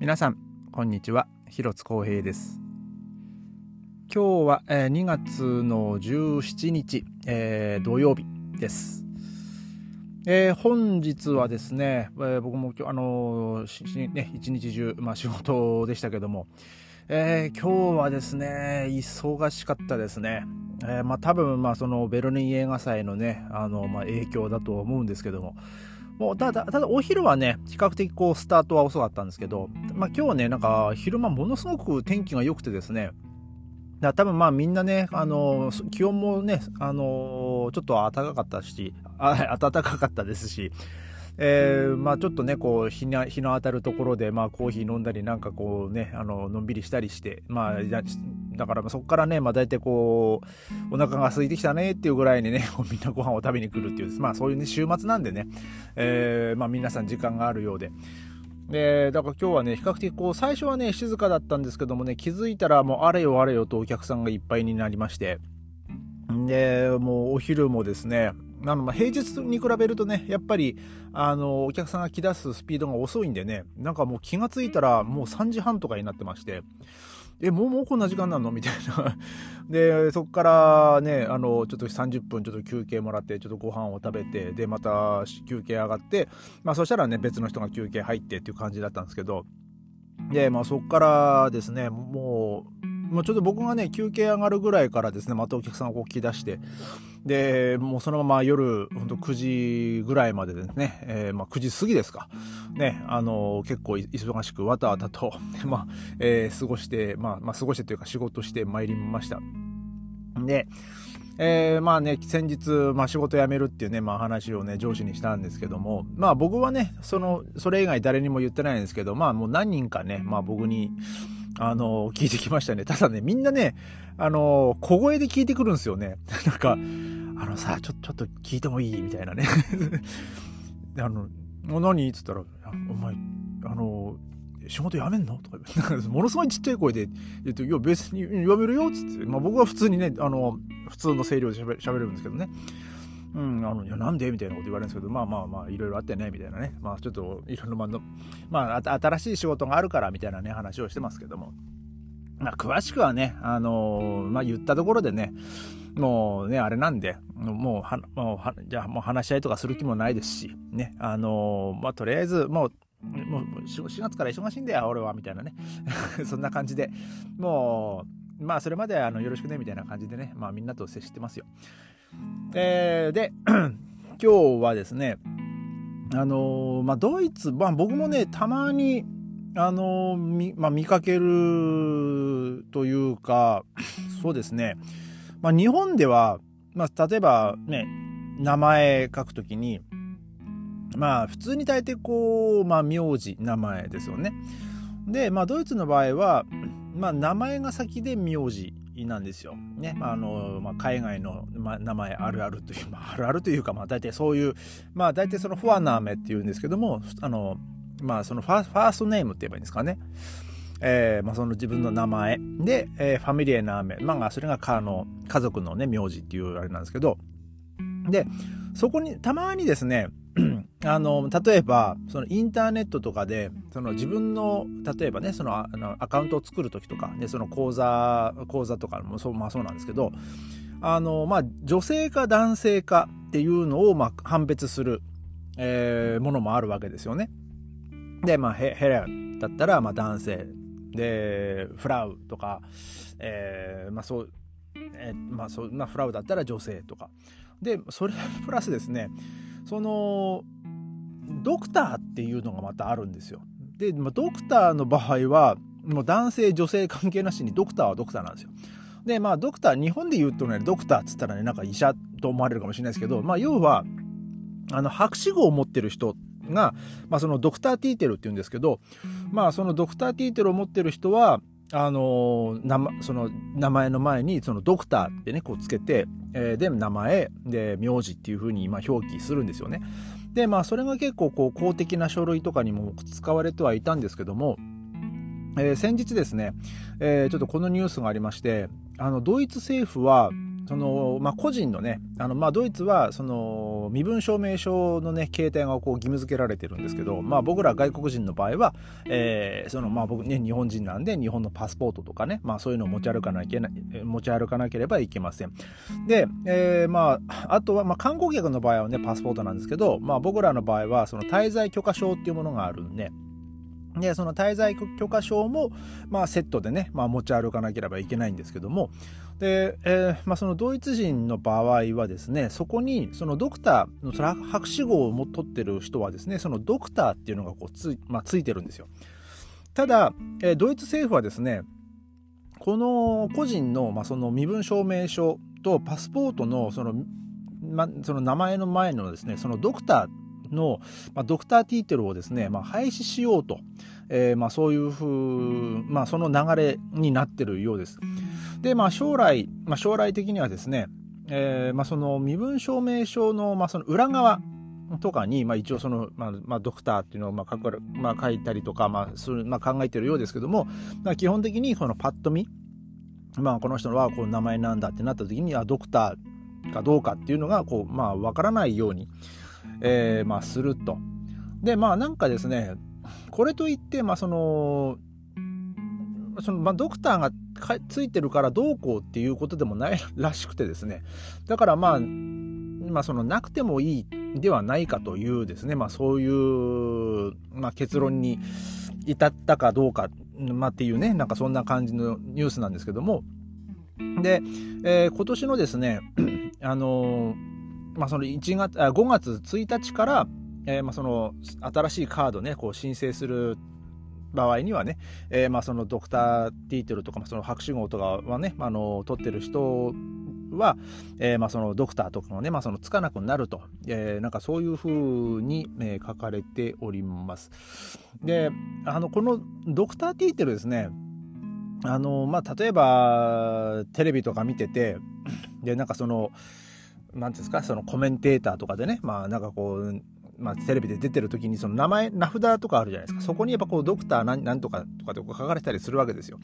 皆さんこんにちは。広津光平です。今日は、えー、2月の17日、えー、土曜日です、えー、本日はですね、えー、僕も今日あのー、ね一日中まあ仕事でしたけども、え、今日はですね忙しかったですね。え、まあ多分まあそのベルリン映画祭のねあのまあ影響だと思うんですけどももうただ、ただお昼はね、比較的こうスタートは遅かったんですけど、まあ今日はね、なんか昼間ものすごく天気が良くてですね、だ多分まあみんなね、あの、気温もね、あの、ちょっと暖かかったし、あ暖かかったですし、えー、まあちょっとね、こう日の、日の当たるところで、まあコーヒー飲んだり、なんかこうね、あの、のんびりしたりして、まあ、だからそこからね、まあ大体こう、お腹が空いてきたねっていうぐらいにね、みんなご飯を食べに来るっていう、まあそういうね、週末なんでね、えー、まあ皆さん時間があるようで。で、だから今日はね、比較的こう、最初はね、静かだったんですけどもね、気づいたらもうあれよあれよとお客さんがいっぱいになりまして、で、もうお昼もですね、あのま平日に比べるとね、やっぱりあのお客さんが来だすスピードが遅いんでね、なんかもう気がついたらもう3時半とかになってまして、え、もうもうこんな時間なの？みたいな。で、そこからね、あの、ちょっと30分ちょっと休憩もらって、ちょっとご飯を食べて、で、また休憩上がって、まあそしたらね、別の人が休憩入ってっていう感じだったんですけど、で、まあそこからですね、もう、もうちょっと僕がね、休憩上がるぐらいからですね、またお客さんがこう来だして、で、もうそのまま夜、ほんと9時ぐらいまでですね、えー、まあ9時過ぎですか。ね、あのー、結構忙しくわたわたと、まあ、えー、過ごして、まあ、まあ、過ごしてというか仕事して参りました。で、えー、まあね、先日、まあ仕事辞めるっていうね、まあ話をね、上司にしたんですけども、まあ僕はね、その、それ以外誰にも言ってないんですけど、まあもう何人かね、まあ僕に、あの、聞いてきましたね。ただね、みんなね、あの、小声で聞いてくるんですよね。なんか、あのさ、ちょ、ちょっと聞いてもいい？みたいなね。あの、何？っつったら、お前、あの、仕事辞めんの？とか、ものすごいちっちゃい声で言って、いや、別に辞めるよっつって、まあ僕は普通にね、あの、普通の声量で喋るんですけどね。うん、あの、いや、なんで？みたいなこと言われるんですけど、まあまあまあ、いろいろあってね、みたいなね。まあ、ちょっと、いろいろ、まあ、まあ、新しい仕事があるから、みたいなね、話をしてますけども。まあ、詳しくはね、あのー、まあ、言ったところでね、もうね、あれなんで、もう、は、もう、は、じゃあもう話し合いとかする気もないですし、ね、あのー、まあ、とりあえず、もう、もう4月から忙しいんだよ、俺は、みたいなね。そんな感じで、もう、まあ、それまであのよろしくね、みたいな感じでね、まあ、みんなと接してますよ。えー、で、今日はですね、あのー、まあ、ドイツ、まあ、僕もね、たまに、あのー、まあ、見かけるというか、そうですね、まあ、日本では、まあ、例えばね、名前書くときに、まあ、普通に大抵こう、まあ、名字、名前ですよね。で、まあ、ドイツの場合は、まあ、名前が先で名字なんですよ。ね。まあ、あの、まあ、海外の、まあ、名前あるあるという、まあ、あるあるというか、まあ、大体そういう、まあ、大体そのフォアナーメっていうんですけども、あの、まあ、そのファファーストネームって言えばいいんですかね。えー、まあ、その自分の名前で、えー、ファミリエナーメ。まあ、それがかの家族のね、名字っていうあれなんですけど、で、そこに、たまにですね、あの、例えば、そのインターネットとかで、その自分の、例えばね、そのあのアカウントを作るときとか、ね、その講座、講座とかもそう、まあそうなんですけど、あの、まあ、女性か男性かっていうのを、まあ、判別する、えー、ものもあるわけですよね。で、まあ、ヘヘレンだったら、まあ、男性。で、フラウとか、えー、まあそう、えー、まあそう、まあ、フラウだったら女性とか。で、それプラスですね、その、ドクターっていうのがまたあるんですよ。で、まあ、ドクターの場合は、もう男性、女性関係なしにドクターはドクターなんですよ。で、まあ、ドクター、日本で言うとね、ドクターっつったらね、なんか医者と思われるかもしれないですけど、まあ、要は、あの、博士号を持ってる人が、まあ、そのドクターティーテルって言うんですけど、まあ、そのドクターティーテルを持ってる人は、あのー、その名前の前にそのドクターってねこうつけて、えー、で名前で名字っていうふうに今表記するんですよね。でまあそれが結構こう公的な書類とかにも使われてはいたんですけども、えー、先日ですね、えー、ちょっとこのニュースがありましてあのドイツ政府はその、まあ、個人のね、あの、まあ、ドイツは、その、身分証明書のね、携帯がこう義務付けられてるんですけど、まあ、僕ら外国人の場合は、えー、その、まあ、僕ね、日本人なんで、日本のパスポートとかね、まあ、そういうのを持ち歩かなきゃ持ち歩かなければいけません。で、えー、まあ、あとは、まあ、観光客の場合はね、パスポートなんですけど、まあ、僕らの場合は、その、滞在許可証っていうものがあるんで、で、その滞在許可証も、まあ、セットでね、まあ、持ち歩かなければいけないんですけども、で、えー、まあ、そのドイツ人の場合はですね、そこに、そのドクターのその博士号を取ってる人はですね、そのドクターっていうのがこうつ,、まあ、ついてるんですよ。ただ、えー、ドイツ政府はですね、この個人の、まあ、その身分証明書とパスポートのその、ま、その名前の前のですね、そのドクターの、まあ、ドクターティーテルをですね、まあ、廃止しようと、えー、まあ、そういうふう、まあ、その流れになってるようです。で、まあ、将来、まあ、将来的にはですね、えー、まあ、その身分証明書の、まあ、その裏側とかに、まあ、一応その、まあ、まあ、ドクターっていうのを、まあ、書く、まあ、書いたりとか、まあ、する、まあ、考えてるようですけども、まあ、基本的に、このパッと見、まあ、この人はこう名前なんだってなった時に、あ、ドクターかどうかっていうのが、こう、まあ、わからないように、えー、まあ、すると。で、まあ、なんかですね、これといって、まあ、その、そのまあ、ドクターがついてるからどうこうっていうことでもないらしくてですね。だからまあ、まあ、そのなくてもいいではないかというですね、まあ、そういう、まあ、結論に至ったかどうか、まあ、っていうね、なんかそんな感じのニュースなんですけども。で、えー、今年のですね、あのーまあ、その1月あ5月1日から、えー、まあその新しいカードねこう申請する場合にはね、えー、まあそのドクターティーテルとか、その博士号とかはね、あの取ってる人は、えー、まあそのドクターとかもね、まあそのつかなくなると、えー、なんかそういうふうに、えー、書かれております。で、あの、このドクターティーテルですね、あの、まあ例えばテレビとか見てて、で、なんかその、なんですかそのコメンテーターとかでねまあなんかこうまあ、テレビで出てる時にその名前名札とかあるじゃないですか。そこにやっぱこうドクターなんなんとかとかで書かれたりするわけですよ。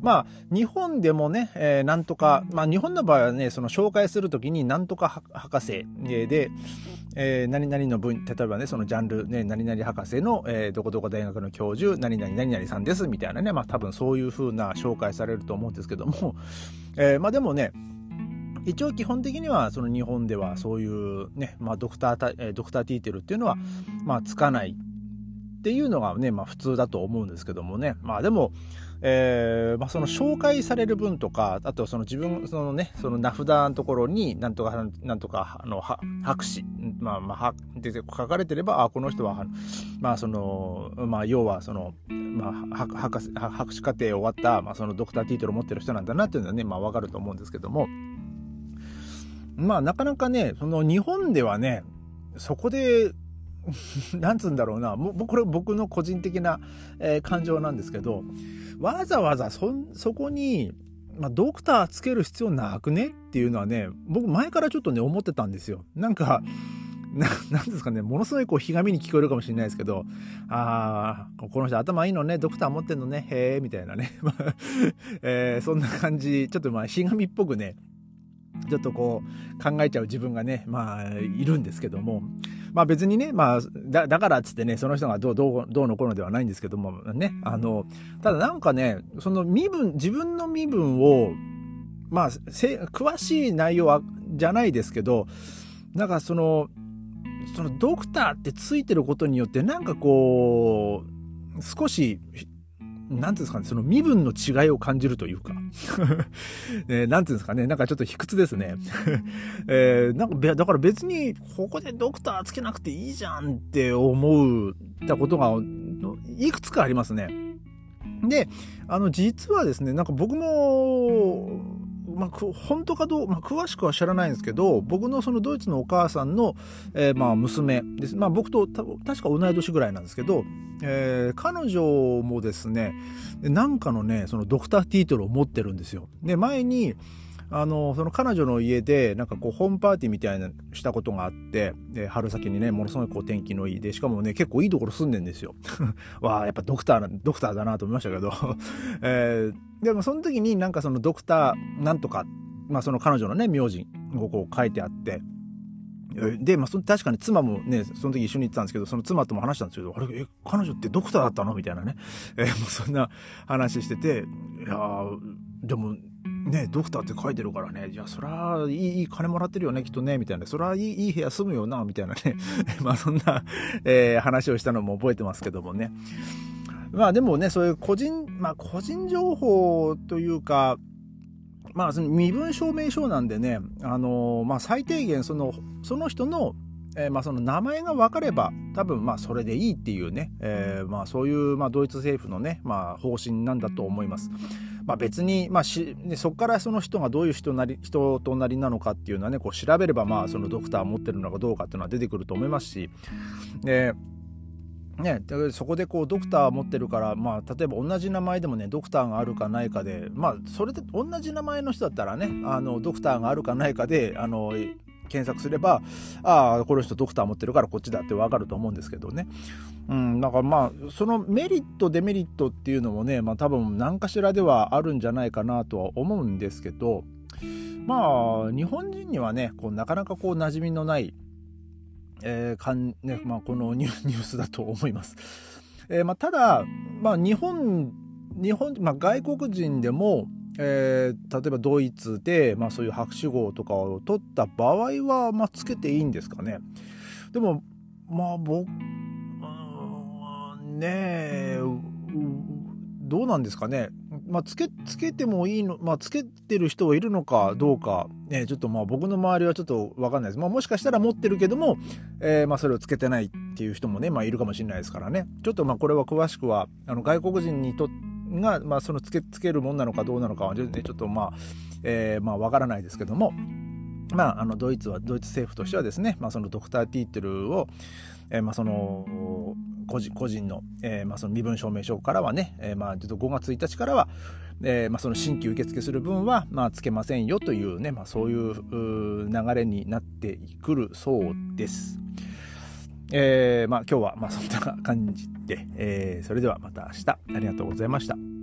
まあ日本でもね、えー、なんとかまあ日本の場合はねその紹介する時になんとか博士で、えー、何々の分例えばねそのジャンルね何々博士の、えー、どこどこ大学の教授何々何々さんですみたいなねまあ多分そういう風な紹介されると思うんですけども、えー、まあでもね一応基本的にはその日本ではそういうね、まあ、ドクタードクターティーテルっていうのは、まあ、つかないっていうのがね、まあ、普通だと思うんですけどもね。まあでも、えーまあ、その紹介される分とかあとその自分そのねその名札のところになんとかなんとかあの博士まあまあで書かれてればあこの人はまあそのまあ要はそのまあ博士博士課程終わった、まあ、そのドクターティートルを持ってる人なんだなっていうのはねまあわかると思うんですけども。まあなかなかね、その日本ではね、そこで、なんつうんだろうな、もうこれ僕の個人的な、えー、感情なんですけど、わざわざそ、そこに、まあ、ドクターつける必要なくね？っていうのはね、僕前からちょっとね、思ってたんですよ。なんか、ななんですかね、ものすごいこう、ひがみに聞こえるかもしれないですけど、ああ、この人頭いいのね、ドクター持ってんのね、へえ、みたいなね。えー、そんな感じ、ちょっとまあ、ひがみっぽくね、ちょっとこう考えちゃう自分がね、まあいるんですけども、まあ別にね、まあだだからっつってね、その人がどうどうどうのこうのではないんですけどもね、あの、ただなんかね、その身分、自分の身分を、まあ、詳しい内容はじゃないですけど、なんかその、そのドクターってついてることによってなんかこう、少しなんていうんですかね、その身分の違いを感じるというか、えー、なんていうんですかね、なんかちょっと卑屈ですね。えー、なんか、だから別に、ここでドクターつけなくていいじゃんって思ったことが、いくつかありますね。で、あの、実はですね、なんか僕も、まあ、本当かどう、まあ、詳しくは知らないんですけど、僕のそのドイツのお母さんの、えー、まあ、娘です。まあ、僕と確か同い年ぐらいなんですけど、えー、彼女もですね、なんかのね、そのドクターティートルを持ってるんですよ。で、前に、あの、その彼女の家で、なんかこう、ホームパーティーみたいなしたことがあって、で、春先にね、ものすごいこう、天気のいいで、しかもね、結構いいところ住んでんですよ。わあ、やっぱドクター、ドクターだなと思いましたけど、えー、でもその時になんかそのドクターなんとかまあ、その彼女のね名字をこう書いてあってで、まあ、そ確かに妻もね、その時一緒に行ってたんですけど、その妻とも話したんですけど、あれ、え、彼女ってドクターだったの？みたいなね。えー、もうそんな話してて、いやでも、ね、ドクターって書いてるからね、いや、そら、いい、いい金もらってるよね、きっとね、みたいな、そら、いい、いい部屋住むよな、みたいなね。まあ、そんな、えー、話をしたのも覚えてますけどもね。まあ、でもね、そういう個人、まあ、個人情報というか、まあ、その身分証明書なんでね、あのまあ、最低限その、その人の、えー、まあ、その名前が分かれば、多分、まあ、それでいいっていうね、えー、まあ、そういう、まあ、ドイツ政府のね、まあ、方針なんだと思います。まあ、別に、まあし、ね、そこからその人がどういう人なり人となりなのかっていうのはねこう調べればまあそのドクター持ってるのかどうかっていうのは出てくると思いますし。でね、そこでこうドクター持ってるから、まあ、例えば同じ名前でもねドクターがあるかないかで、まあ、それで同じ名前の人だったらねあのドクターがあるかないかであの検索すればああこの人ドクター持ってるからこっちだって分かると思うんですけどね、うん、だからまあそのメリットデメリットっていうのもね、まあ、多分何かしらではあるんじゃないかなとは思うんですけどまあ日本人にはねこうなかなかこう馴染みのないえーかんねまあ、このニュースだと思います。えーまあ、ただ、まあ、日本日本、まあ、外国人でも、えー、例えばドイツで、まあ、そういう博士号とかを取った場合は、まあ、つけていいんですかね。でもまあ僕ねえどうなんですかね。まあ、つけ、つけてもいいの、まあ、つけてる人はいるのかどうか、ね、ちょっとまあ僕の周りはちょっとわかんないです。まあ、もしかしたら持ってるけども、えー、まあそれをつけてないっていう人もね、まあいるかもしれないですからね。ちょっとまあこれは詳しくは、あの外国人にとが、まあそのつけ、つけるもんなのかどうなのかは、ね、ちょっとまあ、えー、まあわからないですけども、まあ、あのドイツはドイツ政府としてはですね、まあ、そのドクターティートルを、えー、まあその個人個人の,、えーまあ、その身分証明書からはね、えーまあ、ちょっと5月1日からは、えーまあ、その新規受付する分は、まあ、つけませんよというね、まあ、そういう流れになってくるそうです。えーまあ、今日はまあそんな感じで、えー、それではまた明日ありがとうございました。